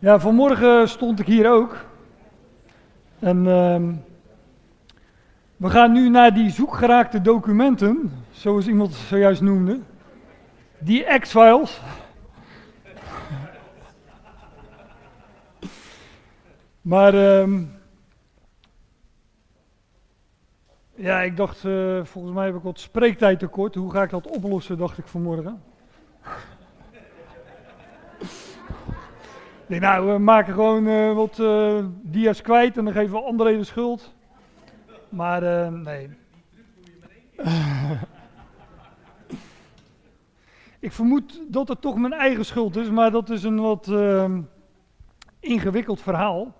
Ja, vanmorgen stond ik hier ook. En ehm, we gaan nu naar die zoekgeraakte documenten, zoals iemand zojuist noemde. Die X-files. maar ehm, ja, ik dacht, eh, volgens mij heb ik wat spreektijd tekort. Hoe ga ik dat oplossen, dacht ik vanmorgen. Nee, nou, we maken gewoon uh, wat uh, dia's kwijt en dan geven we André de schuld. Maar uh, nee. ik vermoed dat het toch mijn eigen schuld is, maar dat is een wat ehm, ingewikkeld verhaal.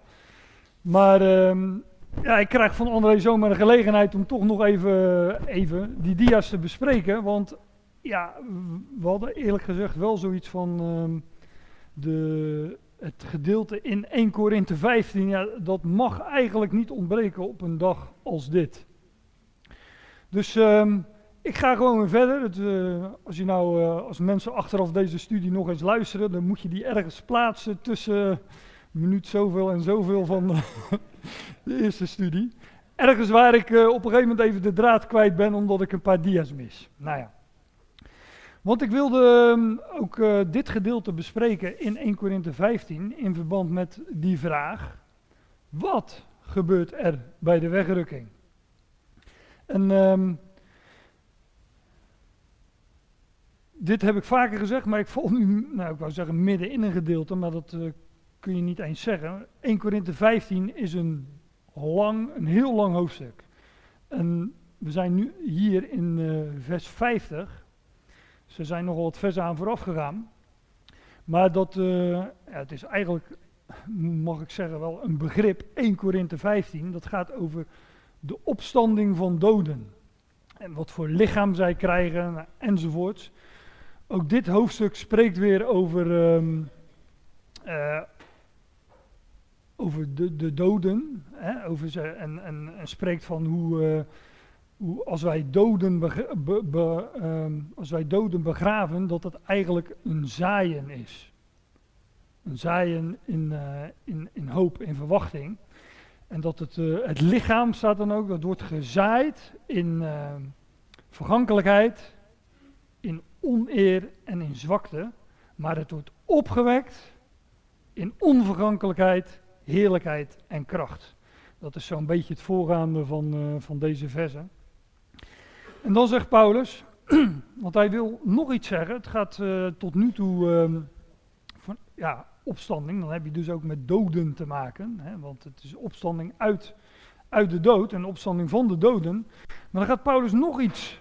Maar ehm, ja, ik krijg van André zomaar de gelegenheid om toch nog even, even die dia's te bespreken. Want ja, we hadden eerlijk gezegd wel zoiets van ehm, de het gedeelte in 1 Korinthe 15, ja, dat mag eigenlijk niet ontbreken op een dag als dit. Dus um, ik ga gewoon weer verder. Uh, als, je nou, uh, als mensen achteraf deze studie nog eens luisteren, dan moet je die ergens plaatsen tussen minuut zoveel en zoveel van de eerste studie. Ergens waar ik uh, op een gegeven moment even de draad kwijt ben, omdat ik een paar dia's mis. Nou ja. Want ik wilde ehm, ook uh, dit gedeelte bespreken in 1 Korinthe 15 in verband met die vraag: wat gebeurt er bij de wegrukking? En um, dit heb ik vaker gezegd, maar ik val nu, nou ik wou zeggen midden in een gedeelte, maar dat uh, kun je niet eens zeggen. 1 Korinthe 15 is een lang, een heel lang hoofdstuk. En we zijn nu hier in uh, vers 50. Ze zijn nogal wat versen aan vooraf gegaan. Maar dat, ja, het is eigenlijk, mag ik zeggen, wel een begrip, 1 Korinthe 15. Dat gaat over de opstanding van doden. En wat voor lichaam zij krijgen, nou, enzovoorts. Ook dit hoofdstuk spreekt weer over, um, uh, over de, de doden. Hè, over ze, en, en, spreekt van hoe... Hoe als wij, doden um, als wij doden begraven, dat het eigenlijk een zaaien is. Een zaaien in, uh, in, in hoop, in verwachting. En dat het, uh, het lichaam staat dan ook, dat wordt gezaaid in uh, vergankelijkheid, in oneer en in zwakte. Maar het wordt opgewekt in onvergankelijkheid, heerlijkheid en kracht. Dat is zo'n beetje het voorgaande van, van deze versen. En dan zegt Paulus, want hij wil nog iets zeggen. Het gaat uh, tot nu toe uh, van, ja, opstanding. Dan heb je dus ook met doden te maken. Hè, want het is opstanding uit, uit de dood en opstanding van de doden. Maar dan gaat Paulus nog iets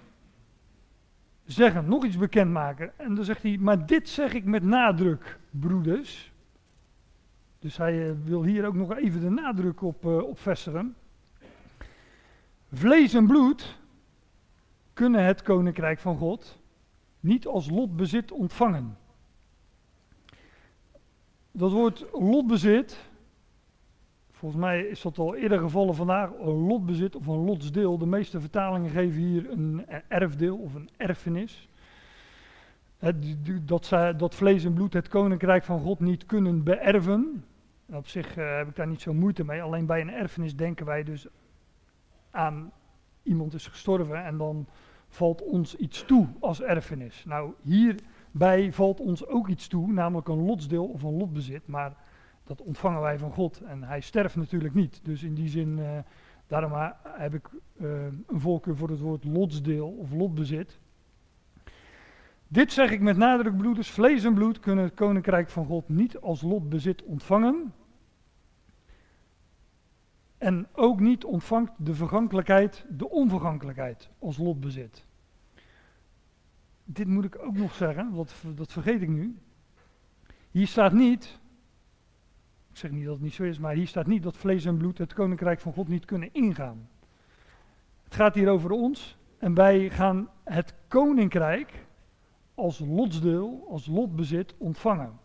zeggen, nog iets bekendmaken. En dan zegt hij, maar dit zeg ik met nadruk, broeders. Dus hij uh, wil hier ook nog even de nadruk op, uh, op vestigen. Vlees en bloed kunnen het koninkrijk van God niet als lotbezit ontvangen. Dat woord lotbezit, volgens mij is dat al eerder gevallen vandaag, een lotbezit of een lotsdeel. De meeste vertalingen geven hier een erfdeel of een erfenis. Dat, dat vlees en bloed het koninkrijk van God niet kunnen beërven. op zich uh, heb ik daar niet zo moeite mee. Alleen bij een erfenis denken wij dus aan iemand is gestorven en dan valt ons iets toe als erfenis. Nou, hierbij valt ons ook iets toe, namelijk een lotsdeel of een lotbezit, maar dat ontvangen wij van God en hij sterft natuurlijk niet. Dus in die zin, uh, daarom heb ik uh, een voorkeur voor het woord lotsdeel of lotbezit. Dit zeg ik met nadruk, broeders, vlees en bloed kunnen het koninkrijk van God niet als lotbezit ontvangen, en ook niet ontvangt de vergankelijkheid de onvergankelijkheid als lotbezit. Dit moet ik ook nog zeggen, dat vergeet ik nu. Hier staat niet, ik zeg niet dat het niet zo is, maar hier staat niet dat vlees en bloed het koninkrijk van God niet kunnen ingaan. Het gaat hier over ons en wij gaan het koninkrijk als lotsdeel, als lotbezit ontvangen.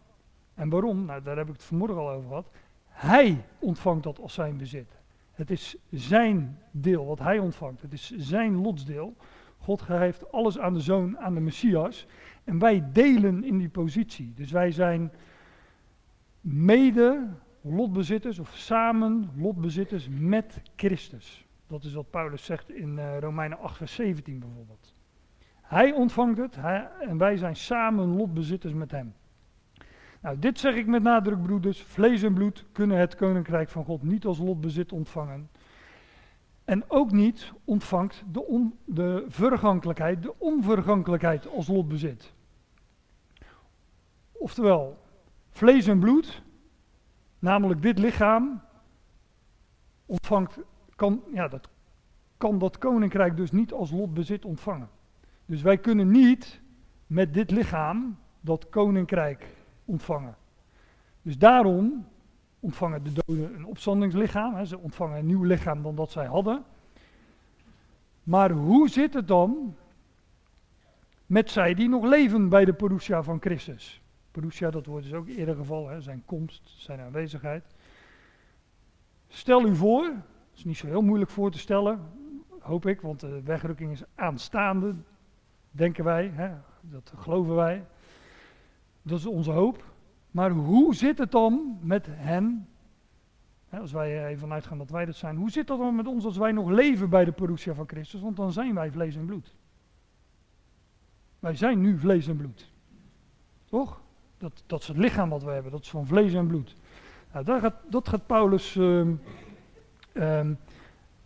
En waarom? Nou, daar heb ik het vanmorgen al over gehad. Hij ontvangt dat als zijn bezit. Het is zijn deel wat hij ontvangt. Het is zijn lotsdeel. God geeft alles aan de zoon, aan de Messias. En wij delen in die positie. Dus wij zijn mede lotbezitters of samen lotbezitters met Christus. Dat is wat Paulus zegt in uh, Romeinen 8, vers 17 bijvoorbeeld. Hij ontvangt het en wij zijn samen lotbezitters met hem. Nou, dit zeg ik met nadruk, broeders. Vlees en bloed kunnen het koninkrijk van God niet als lotbezit ontvangen. En ook niet ontvangt de, de vergankelijkheid, de onvergankelijkheid als lotbezit. Oftewel, vlees en bloed, namelijk dit lichaam, ontvangt, kan, ja, dat, kan dat koninkrijk dus niet als lotbezit ontvangen. Dus wij kunnen niet met dit lichaam dat koninkrijk ontvangen. Dus daarom ontvangen de doden een opstandingslichaam. Hè, ze ontvangen een nieuw lichaam dan dat zij hadden. Maar hoe zit het dan met zij die nog leven bij de parousia van Christus? Parousia, dat wordt dus ook eerder gevallen, hè, zijn komst, zijn aanwezigheid. Stel u voor, dat is niet zo heel moeilijk voor te stellen, hoop ik, want de wegrukking is aanstaande, denken wij, hè, dat geloven wij. Dat is onze hoop. Maar hoe zit het dan met hen? als wij even uitgaan dat wij dat zijn. Hoe zit dat dan met ons als wij nog leven bij de parousia van Christus? Want dan zijn wij vlees en bloed. Wij zijn nu vlees en bloed. Toch? Dat, dat is het lichaam wat we hebben. Dat is van vlees en bloed. Nou, dat, gaat, dat gaat Paulus um, um,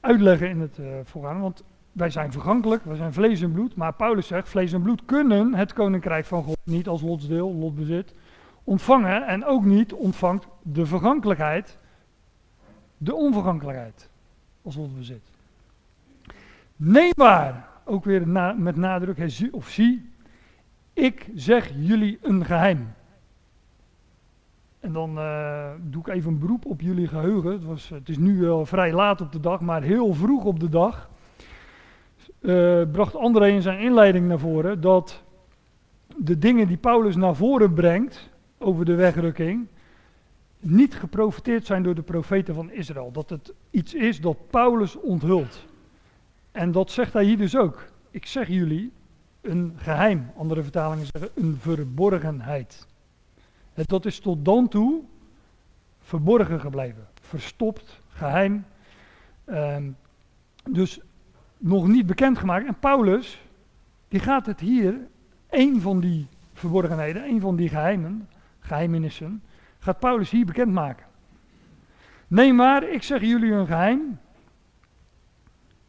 uitleggen in het uh, voorgaan. Want wij zijn vergankelijk, wij zijn vlees en bloed. Maar Paulus zegt, vlees en bloed kunnen het koninkrijk van God niet als lotsdeel, lotbezit, ontvangen. En ook niet ontvangt de vergankelijkheid, de onvergankelijkheid als lotbezit. Neem waar, ook weer met nadruk, of zie, ik zeg jullie een geheim. En dan uh, doe ik even een beroep op jullie geheugen. Het, was, het is nu wel vrij laat op de dag, maar heel vroeg op de dag uh, bracht André in zijn inleiding naar voren dat de dingen die Paulus naar voren brengt over de wegrukking, niet geprofiteerd zijn door de profeten van Israël. Dat het iets is dat Paulus onthult. En dat zegt hij hier dus ook. Ik zeg jullie een geheim. Andere vertalingen zeggen een verborgenheid. Dat is tot dan toe verborgen gebleven. Verstopt, geheim. Uh, dus nog niet bekendgemaakt. En Paulus, die gaat het hier, een van die verborgenheden, een van die geheimen, geheimenissen, gaat Paulus hier bekendmaken. Nee, maar ik zeg jullie een geheim.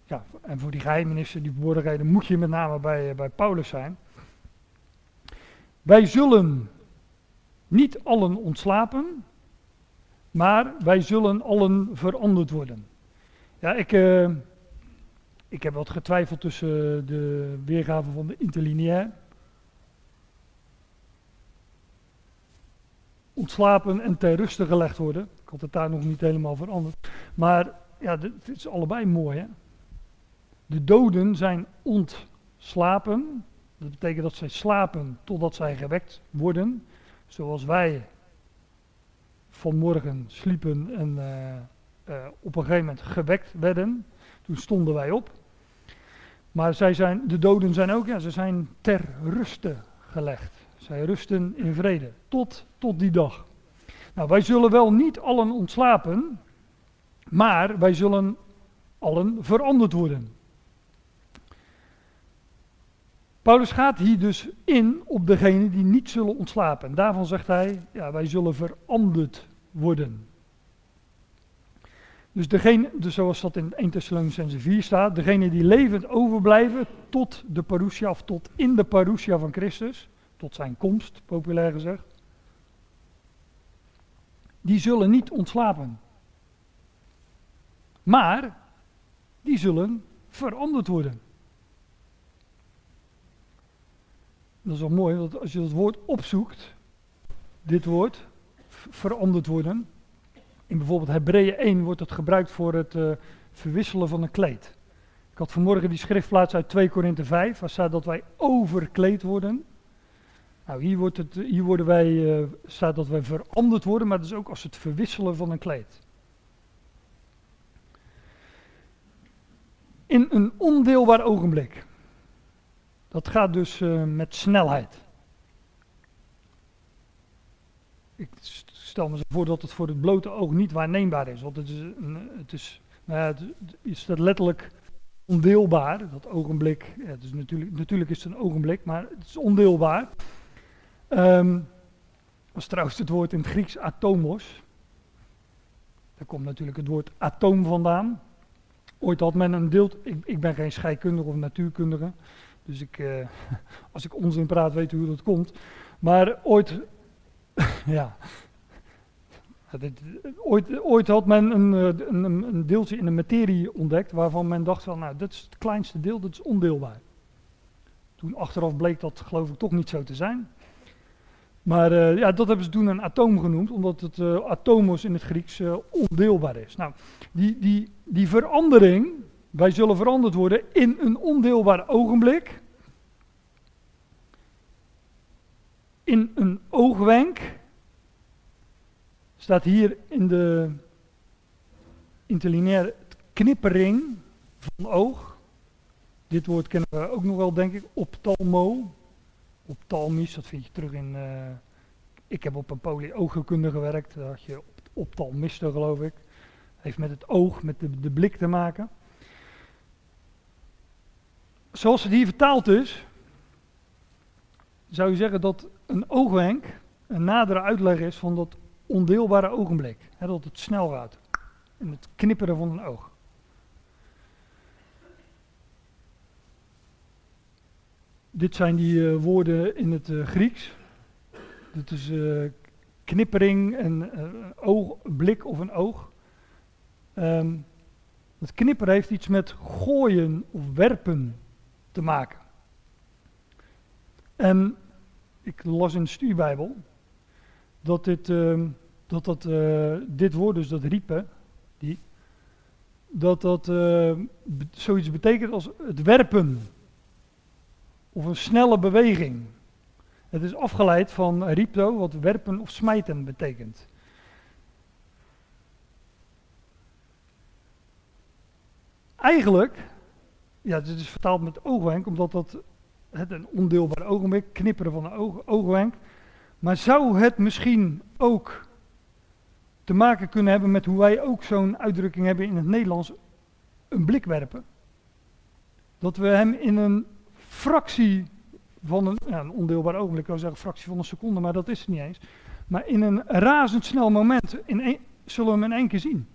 Ja, en voor die geheimenissen, die verborgenheden, moet je met name bij, bij Paulus zijn. Wij zullen niet allen ontslapen, maar wij zullen allen veranderd worden. Ja, ik, uh, ik heb wat getwijfeld tussen de weergave van de interlineair. Ontslapen en ter ruste gelegd worden. Ik had het daar nog niet helemaal veranderd. Maar ja, het is allebei mooi. Hè? De doden zijn ontslapen. Dat betekent dat zij slapen totdat zij gewekt worden. Zoals wij vanmorgen sliepen en uh, uh, op een gegeven moment gewekt werden. Toen stonden wij op. Maar zij zijn, de doden zijn ook, ja, ze zijn ter ruste gelegd. Zij rusten in vrede, tot, tot die dag. Nou, wij zullen wel niet allen ontslapen, maar wij zullen allen veranderd worden. Paulus gaat hier dus in op degenen die niet zullen ontslapen. daarvan zegt hij, ja, wij zullen veranderd worden. Dus, degene, dus zoals dat in 1 Thessalonicense 4 staat, degene die levend overblijven tot de parousia of tot in de parousia van Christus, tot zijn komst, populair gezegd, die zullen niet ontslapen. Maar die zullen veranderd worden. Dat is wel mooi, want als je dat woord opzoekt, dit woord, veranderd worden, in bijvoorbeeld Hebreeën 1 wordt het gebruikt voor het uh, verwisselen van een kleed. Ik had vanmorgen die schriftplaats uit 2 Korinthe 5, waar staat dat wij overkleed worden. Nou, hier, wordt het, hier worden wij, uh, staat dat wij veranderd worden, maar dat is ook als het verwisselen van een kleed. In een ondeelbaar ogenblik. Dat gaat dus uh, met snelheid. Ik stel me voor dat het voor het blote oog niet waarneembaar is. Want het is, het is, nou ja, het is dat letterlijk ondeelbaar, dat ogenblik. Het is natuurlijk, natuurlijk is het een ogenblik, maar het is ondeelbaar. Um, dat is trouwens het woord in het Grieks atomos. Daar komt natuurlijk het woord atoom vandaan. Ooit had men een deel. Ik, ik ben geen scheikundige of natuurkundige. Dus ik, uh, als ik onzin praat, weet u hoe dat komt. Maar ooit. ja. Ooit, ooit, had men een, eh, een, een, deeltje in de materie ontdekt waarvan men dacht van, nou, dat is het kleinste deel, dat is ondeelbaar. Toen achteraf bleek dat geloof ik toch niet zo te zijn. Maar uh, ja, dat hebben ze toen een atoom genoemd, omdat het uh, atomos in het Grieks ondeelbaar is. Nou, die, die, die verandering, wij zullen veranderd worden in een ondeelbaar ogenblik. In een oogwenk. Staat hier in de interlineaire knippering van oog. Dit woord kennen we ook nog wel, denk ik, optalmo optalmisch, dat vind je terug in. Uh, ik heb op een polyoogkunde gewerkt, daar had je op, optalmisten, geloof ik. Heeft met het oog, met de, de blik te maken. Zoals het hier vertaald is, zou je zeggen dat een oogwenk een nadere uitleg is van dat ondeelbare ogenblik. Dat het snel gaat. In het knipperen van een oog. dit zijn die uh, woorden in het uh, Grieks. Dit is uh, knippering, en oog, blik of een oog. Um, het knipperen heeft iets met gooien of werpen te maken. En ik las in de stuurbijbel dat dit, uh, dat, dat uh, dit woord, dus dat riepen, die, dat dat uh, zoiets betekent als het werpen of een snelle beweging. Het is afgeleid van ripto, wat werpen of smijten betekent. Eigenlijk, ja, dit is vertaald met oogwenk, omdat dat het een ondeelbaar ogenblik, knipperen van een oog, oogwenk. Maar zou het misschien ook te maken kunnen hebben met hoe wij ook zo'n uitdrukking hebben in het Nederlands, een blik werpen? Dat we hem in een fractie van een, ja, een ondeelbaar ogenblik, ik wil zeggen fractie van een seconde, maar dat is het niet eens. Maar in een razendsnel moment in een, zullen we hem in één keer zien.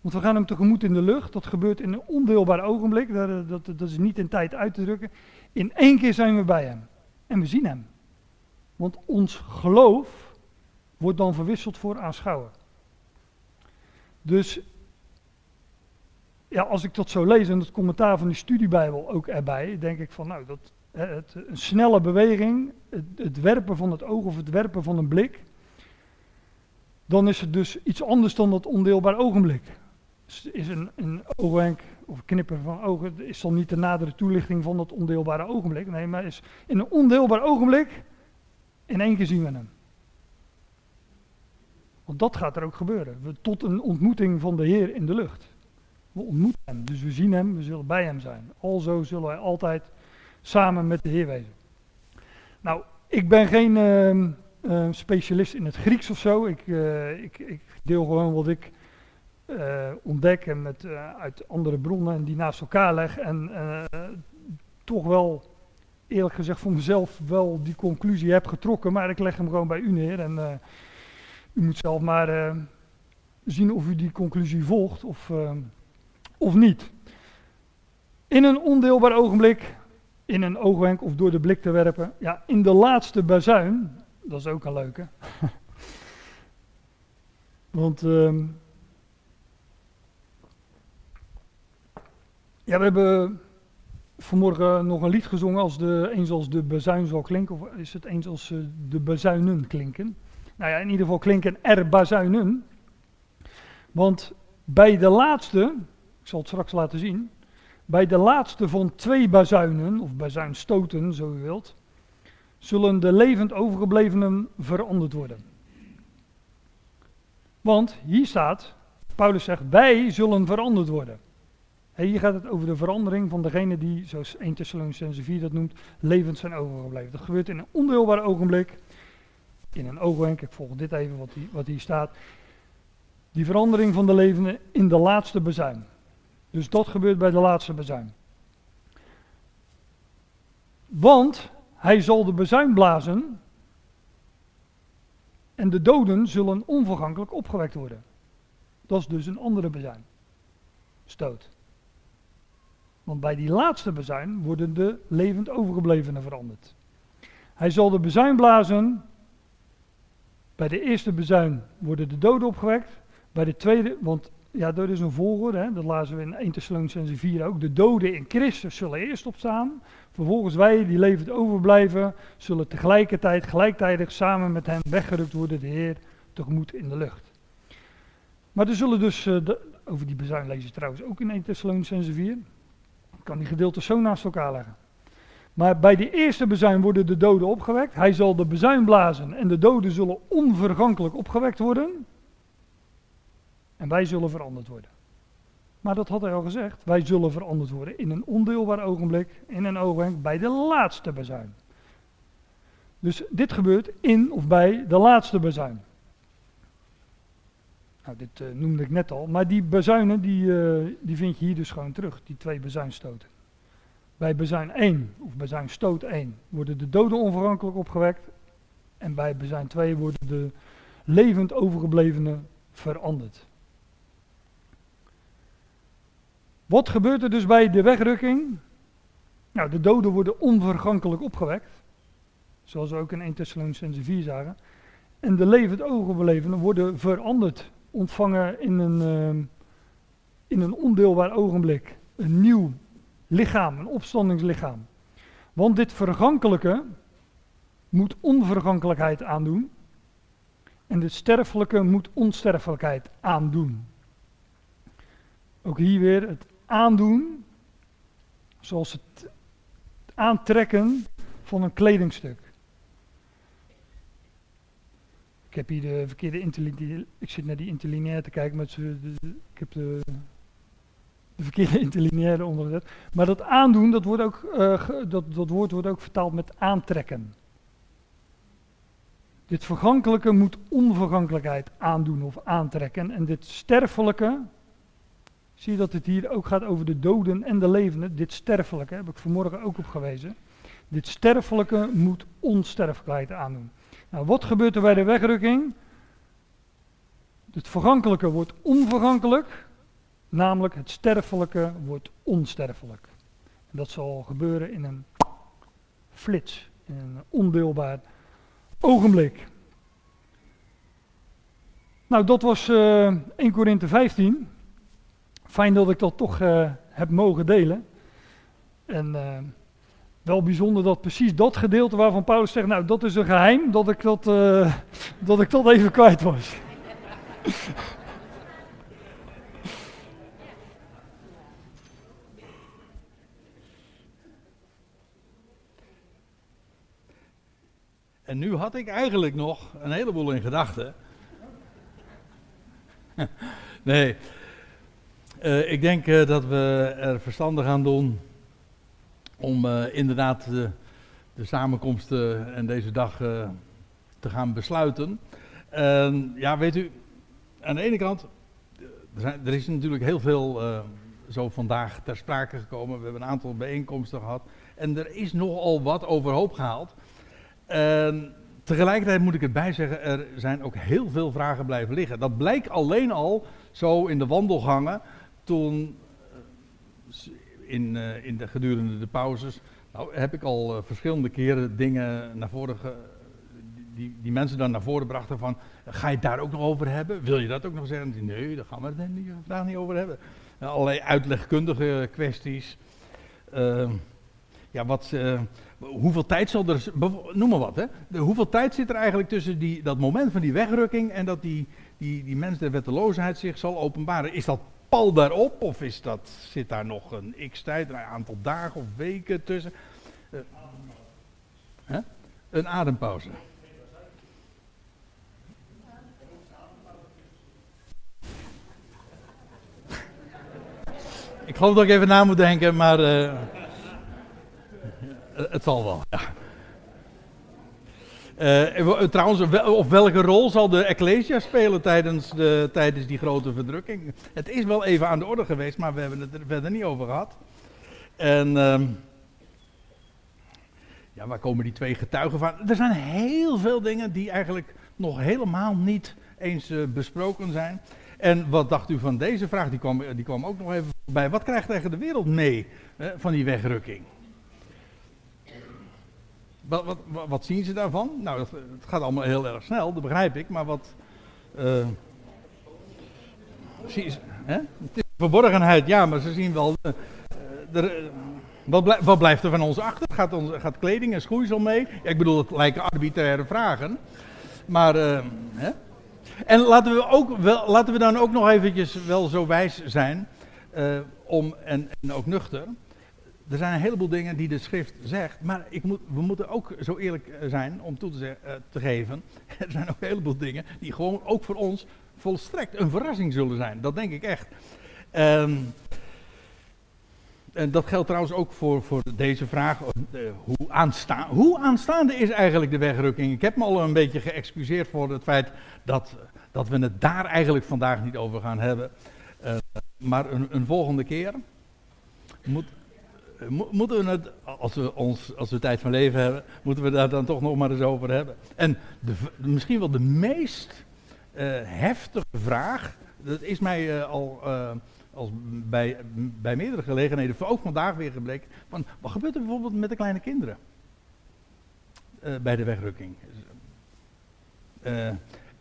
Want we gaan hem tegemoet in de lucht, dat gebeurt in een ondeelbaar ogenblik, dat, dat is niet in tijd uit te drukken. In één keer zijn we bij hem en we zien hem. Want ons geloof wordt dan verwisseld voor aanschouwen. Dus ja, als ik dat zo lees en het commentaar van die studiebijbel ook erbij, denk ik van nou, dat, het, een snelle beweging, het, het, werpen van het oog of het werpen van een blik, dan is het dus iets anders dan dat ondeelbaar ogenblik. Is een, een oogwenk of knippen van ogen, is dan niet de nadere toelichting van dat ondeelbare ogenblik. Nee, maar is in een ondeelbaar ogenblik, in één keer zien we hem. Want dat gaat er ook gebeuren. Tot een ontmoeting van de Heer in de lucht. We ontmoeten hem, dus we zien hem, we zullen bij hem zijn. Alzo zullen wij altijd samen met de Heer wezen. Nou, ik ben geen uh, specialist in het Grieks of zo. Ik, uh, ik, ik deel gewoon wat ik uh, ontdek en met, uit andere bronnen en die naast elkaar leg. En toch wel, eerlijk gezegd, voor mezelf wel die conclusie heb getrokken. Maar ik leg hem gewoon bij u neer. En u moet zelf maar zien of u die conclusie volgt. Of of niet. In een ondeelbaar ogenblik, in een oogwenk of door de blik te werpen. Ja, in de laatste bazuin, dat is ook een leuke. Want uh, ja, we hebben vanmorgen nog een lied gezongen als de, eens als de bazuin zal klinken. Of is het eens als uh, de bazuinen klinken? Nou ja, in ieder geval klinken er bazuinen. Want bij de laatste, ik zal het straks laten zien. Bij de laatste van twee bazuinen, of bazuinstoten, zo u wilt, zullen de levend overgeblevenen veranderd worden. Want hier staat, Paulus zegt, wij zullen veranderd worden. Hier gaat het over de verandering van degene die, zoals 1 Thessalonicense 4 dat noemt, levend zijn overgebleven. Dat gebeurt in een ondeelbaar ogenblik. in een oogwenk, ik volg dit even wat hier, wat hier staat, die verandering van de levenden in de laatste bezuin. Dus dat gebeurt bij de laatste bezuin. Want hij zal de bezuin blazen en de doden zullen onvergankelijk opgewekt worden. Dat is dus een andere bezuin. Stoot. Want bij die laatste bezuin worden de levend overgeblevenen veranderd. Hij zal de bezuin blazen. Bij de eerste bezuin worden de doden opgewekt. Bij de tweede, want ja, dat is een volgorde, hè, dat lazen we in 1 Thessalonicense 4 ook. De doden in Christus zullen eerst opstaan. Vervolgens wij, die levend overblijven, zullen tegelijkertijd, gelijktijdig samen met hen weggerukt worden, de Heer tegemoet in de lucht. Maar er zullen dus, de, over die bezuin lezen trouwens ook in 1 Thessalonicense 4. Ik kan die gedeelten zo naast elkaar leggen. Maar bij die eerste bezuin worden de doden opgewekt. Hij zal de bezuin blazen en de doden zullen onvergankelijk opgewekt worden. En wij zullen veranderd worden. Maar dat had hij al gezegd. Wij zullen veranderd worden in een ondeelbaar ogenblik, in een oogwenk, bij de laatste bezuin. Dus dit gebeurt in of bij de laatste bezuin. Nou, dit uh, noemde ik net al. Maar die bezuinen, die, uh, die vind je hier dus gewoon terug. Die twee bezuinstoten. Bij bezuin 1, of bezuinstoot 1, worden de doden onvergankelijk opgewekt. En bij bezuin 2 worden de levend overgeblevenen veranderd. Wat gebeurt er dus bij de wegrukking? Nou, de doden worden onvergankelijk opgewekt. Zoals we ook in 1 Thessalonicense 4 zagen. En de levend overgelevenden worden veranderd. Ontvangen in een, uh, in een ondeelbaar ogenblik. Een nieuw lichaam, een opstandingslichaam. Want dit vergankelijke moet onvergankelijkheid aandoen. En dit sterfelijke moet onsterfelijkheid aandoen. Ook hier weer het aandoen, zoals het aantrekken van een kledingstuk. Ik heb hier de verkeerde interlineair, ik zit naar die interlineair te kijken, ze, ik heb de, de verkeerde interlineaire ondergezet. Maar dat aandoen, dat, wordt ook, uh, dat, dat woord wordt ook vertaald met aantrekken. Dit vergankelijke moet onvergankelijkheid aandoen of aantrekken. En dit sterfelijke, zie je dat het hier ook gaat over de doden en de levenden. Dit sterfelijke, heb ik vanmorgen ook op gewezen. Dit sterfelijke moet onsterfelijkheid aandoen. Nou, wat gebeurt er bij de wegrukking? Het vergankelijke wordt onvergankelijk, namelijk het sterfelijke wordt onsterfelijk. En dat zal gebeuren in een flits, in een ondeelbaar ogenblik. Nou, dat was uh, eh, 1 Korinthe 15. Fijn dat ik dat toch uh, heb mogen delen. En uh, wel bijzonder dat precies dat gedeelte waarvan Paulus zegt, nou dat is een geheim, dat ik dat, uh, dat, ik dat even kwijt was. En nu had ik eigenlijk nog een heleboel in gedachten. nee, uh, ik denk uh, dat we er verstandig aan doen om uh, inderdaad de, samenkomsten en deze dag te gaan besluiten. ja, weet u, aan de ene kant, er, zijn, er is natuurlijk heel veel zo vandaag ter sprake gekomen. We hebben een aantal bijeenkomsten gehad. En er is nogal wat overhoop gehaald. tegelijkertijd moet ik erbij zeggen, er zijn ook heel veel vragen blijven liggen. Dat blijkt alleen al zo in de wandelgangen toen eh, in, uh, in de, gedurende de pauzes, nou, heb ik al uh, verschillende keren dingen naar voren, die, die mensen dan naar voren brachten van, ga je het daar ook nog over hebben? Wil je dat ook nog zeggen? Nee, daar gaan we het niet, vandaag niet over hebben. Allerlei uitlegkundige kwesties. Ehm, ja, wat, hoeveel tijd zal er, noem maar wat, hè? De, hoeveel tijd zit er eigenlijk tussen die, dat moment van die wegrukking en dat die, die, die mens der wetteloosheid zich zal openbaren? Is dat pal daarop? Of is dat, zit daar nog een x-tijd, een aantal dagen of weken tussen? Uh, hè? Een adempauze. Ik geloof dat ik even na moet denken, maar uh, het zal wel. Ja. Uh, trouwens, wel, of welke rol zal de Ecclesia spelen tijdens, de, tijdens die grote verdrukking? Het is wel even aan de orde geweest, maar we hebben het er verder niet over gehad. En uh, ja, waar komen die twee getuigen van? Er zijn heel veel dingen die eigenlijk nog helemaal niet eens uh, besproken zijn. En wat dacht u van deze vraag? Die kwam, die kwam ook nog even bij. Wat krijgt eigenlijk de wereld mee van die wegrukking? Wat, wat, wat, zien ze daarvan? Nou, het gaat allemaal heel erg snel, dat begrijp ik. Maar wat. Uh, hè? Het is verborgenheid, ja, maar ze zien wel. Uh, er, wat, wat, blijft er van ons achter? Gaat, ons, gaat kleding en schoeisel mee? Ik bedoel, het lijken arbitraire vragen. Maar. Hè? En laten we, ook wel, laten we dan ook nog eventjes wel zo wijs zijn. om, en ook nuchter er zijn een heleboel dingen die de schrift zegt, maar ik moet, we moeten ook zo eerlijk eh, zijn om toe te, te, geven. Er zijn ook een heleboel dingen die gewoon ook voor ons volstrekt een verrassing zullen zijn. Dat denk ik echt. Um, en dat geldt trouwens ook voor, voor deze vraag. Uh, hoe, hoe aanstaande is eigenlijk de wegrukking? Ik heb me al een beetje geëxcuseerd voor het feit dat, dat we het daar eigenlijk vandaag niet over gaan hebben. Maar een, een volgende keer moet, moeten we het, als we, ons, als we tijd van leven hebben, moeten we daar dan toch nog maar eens over hebben. En de, misschien wel de meest uh, heftige vraag, dat is mij uh, al uh, als bij, bij meerdere gelegenheden, ook vandaag weer gebleken, van wat gebeurt er bijvoorbeeld met de kleine kinderen bij de wegrukking?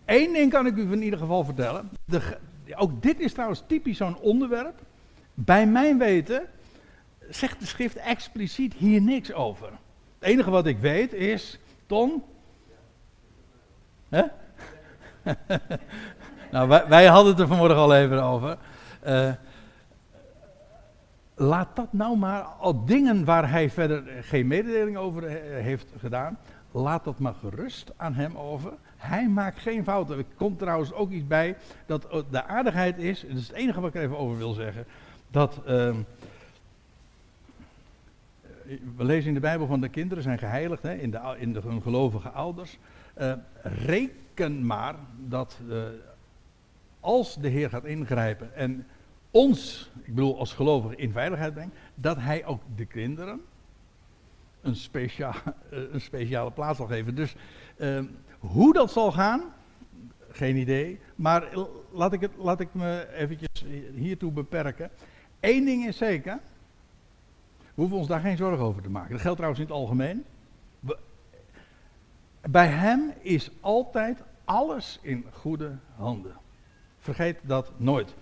Eén ding kan ik u in ieder geval vertellen. De, ook dit is trouwens typisch zo'n onderwerp. Bij mijn weten zegt de schrift expliciet hier niks over. Het enige wat ik weet is, Ton? Hè? nou, wij, hadden het er vanmorgen al even over. Uh, laat dat nou maar, al dingen waar hij verder geen mededeling over heeft gedaan, laat dat maar gerust aan hem over. Hij maakt geen fouten. Er komt trouwens ook iets bij dat de aardigheid is, dat is het enige wat ik er even over wil zeggen, dat... Uh, we lezen in de Bijbel van de kinderen zijn geheiligd hè, in, de, in de hun gelovige ouders. Uh, reken maar dat uh, als de Heer gaat ingrijpen en ons, ik bedoel als gelovigen, in veiligheid brengt, dat Hij ook de kinderen een, specia uh, een speciale plaats zal geven. Dus hoe dat zal gaan, geen idee. Maar laat ik, het, laat ik me eventjes hiertoe beperken. Eén ding is zeker. We hoeven ons daar geen zorgen over te maken. Dat geldt trouwens in het algemeen. bij hem is altijd alles in goede handen. Vergeet dat nooit.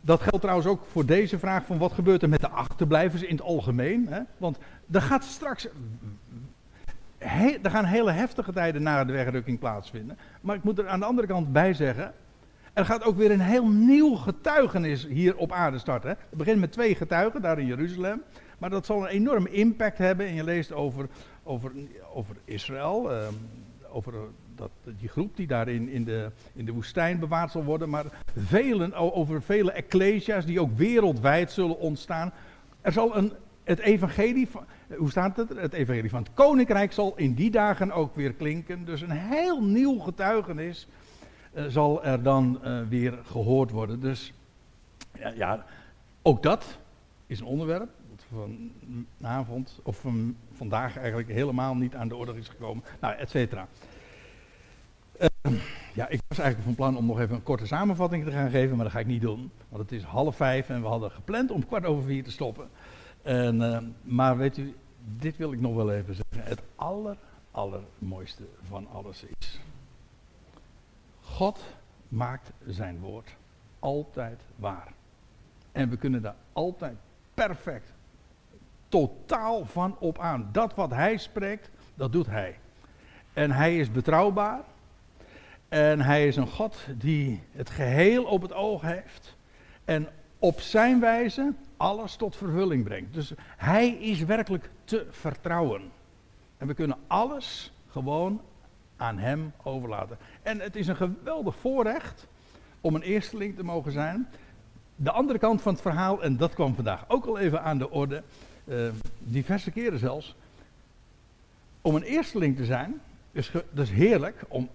Dat geldt trouwens ook voor deze vraag van wat gebeurt er met de achterblijvers in het algemeen. Hè? Want er gaat straks, er gaan hele heftige tijden na de wegrukking plaatsvinden. Maar ik moet er aan de andere kant bij zeggen, er gaat ook weer een heel nieuw getuigenis hier op aarde starten. Het begint met twee getuigen daar in Jeruzalem. Maar dat zal een enorme impact hebben. En je leest over, over, over Israël. Uh, over dat, die groep die daar in, in, de, in de woestijn bewaard zal worden. Maar velen, over vele ecclesia's die ook wereldwijd zullen ontstaan. Er zal een, het evangelie van, hoe staat het? Het evangelie van het koninkrijk zal in die dagen ook weer klinken. Dus een heel nieuw getuigenis zal er dan uh, weer gehoord worden. Dus ja, ook dat is een onderwerp dat vanavond, of van vandaag eigenlijk helemaal niet aan de orde is gekomen. Nou, et cetera. Uh, ja, ik was eigenlijk van plan om nog even een korte samenvatting te gaan geven, maar dat ga ik niet doen. Want het is half vijf en we hadden gepland om kwart over vier te stoppen. En, maar weet u, dit wil ik nog wel even zeggen. Het aller, allermooiste van alles is God maakt zijn woord altijd waar. En we kunnen daar altijd perfect, totaal van op aan. Dat wat hij spreekt, dat doet hij. En hij is betrouwbaar. En hij is een God die het geheel op het oog heeft. En op zijn wijze alles tot vervulling brengt. Dus hij is werkelijk te vertrouwen. En we kunnen alles gewoon aan hem overlaten. En het is een geweldig voorrecht om een eersteling te mogen zijn. De andere kant van het verhaal, en dat kwam vandaag ook al even aan de orde, uh, diverse keren zelfs. Om een eersteling te zijn, is, dat is heerlijk. Om,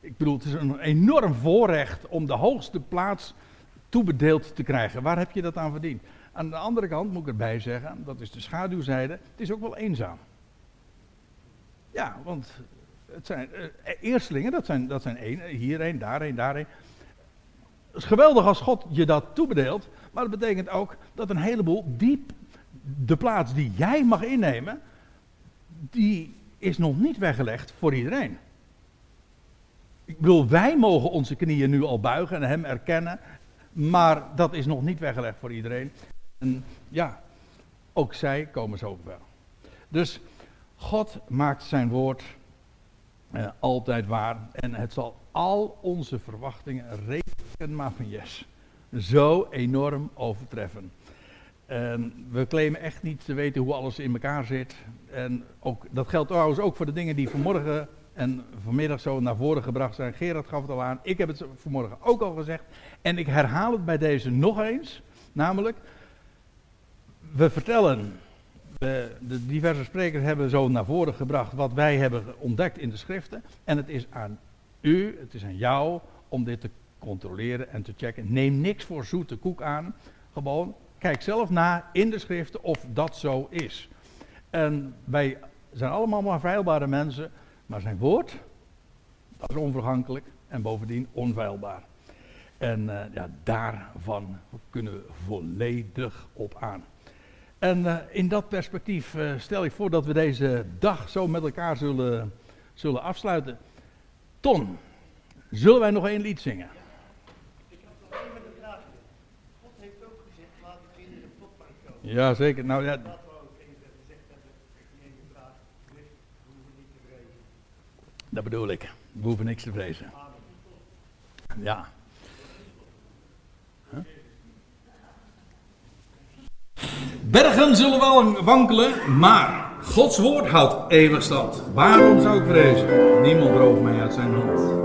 ik bedoel, het is een enorm voorrecht om de hoogste plaats toebedeeld te krijgen. Waar heb je dat aan verdiend? Aan de andere kant moet ik erbij zeggen, dat is de schaduwzijde, het is ook wel eenzaam. Ja, want het zijn uh, eerstelingen, dat zijn, dat zijn één, hier één, daar één, daar één. Het is geweldig als God je dat toebedeelt, maar dat betekent ook dat een heleboel diep de plaats die jij mag innemen, die is nog niet weggelegd voor iedereen. Ik bedoel, wij mogen onze knieën nu al buigen en hem erkennen, maar dat is nog niet weggelegd voor iedereen. En ja, ook zij komen zo wel. Dus God maakt zijn woord eh, altijd waar en het zal al onze verwachtingen rekenen maar van yes zo enorm overtreffen. En we claimen echt niet te weten hoe alles in elkaar zit. En ook, dat geldt trouwens ook voor de dingen die vanmorgen en vanmiddag zo naar voren gebracht zijn. Gerard gaf het al aan. Ik heb het vanmorgen ook al gezegd. En ik herhaal het bij deze nog eens. Namelijk, we vertellen, de diverse sprekers hebben zo naar voren gebracht wat wij hebben ontdekt in de schriften. En het is aan u, het is aan jou om dit te controleren en te checken. Neem niks voor zoete koek aan. Gewoon kijk zelf na in de schriften of dat zo is. En wij zijn allemaal maar veilbare mensen, maar zijn woord, dat is onvergankelijk en bovendien onveilbaar. En uh, ja, daarvan kunnen we volledig op aan. En uh, in dat perspectief uh, stel ik voor dat we deze dag zo met elkaar zullen, zullen afsluiten. Ton, zullen wij nog één lied zingen? Ja, zeker. Nou, ja. Dat bedoel ik. We hoeven niks te vrezen. Ja. Huh? Bergen zullen wel wankelen, maar Gods woord houdt eeuwig stand. Waarom zou ik vrezen? Niemand rooft mij uit zijn hand.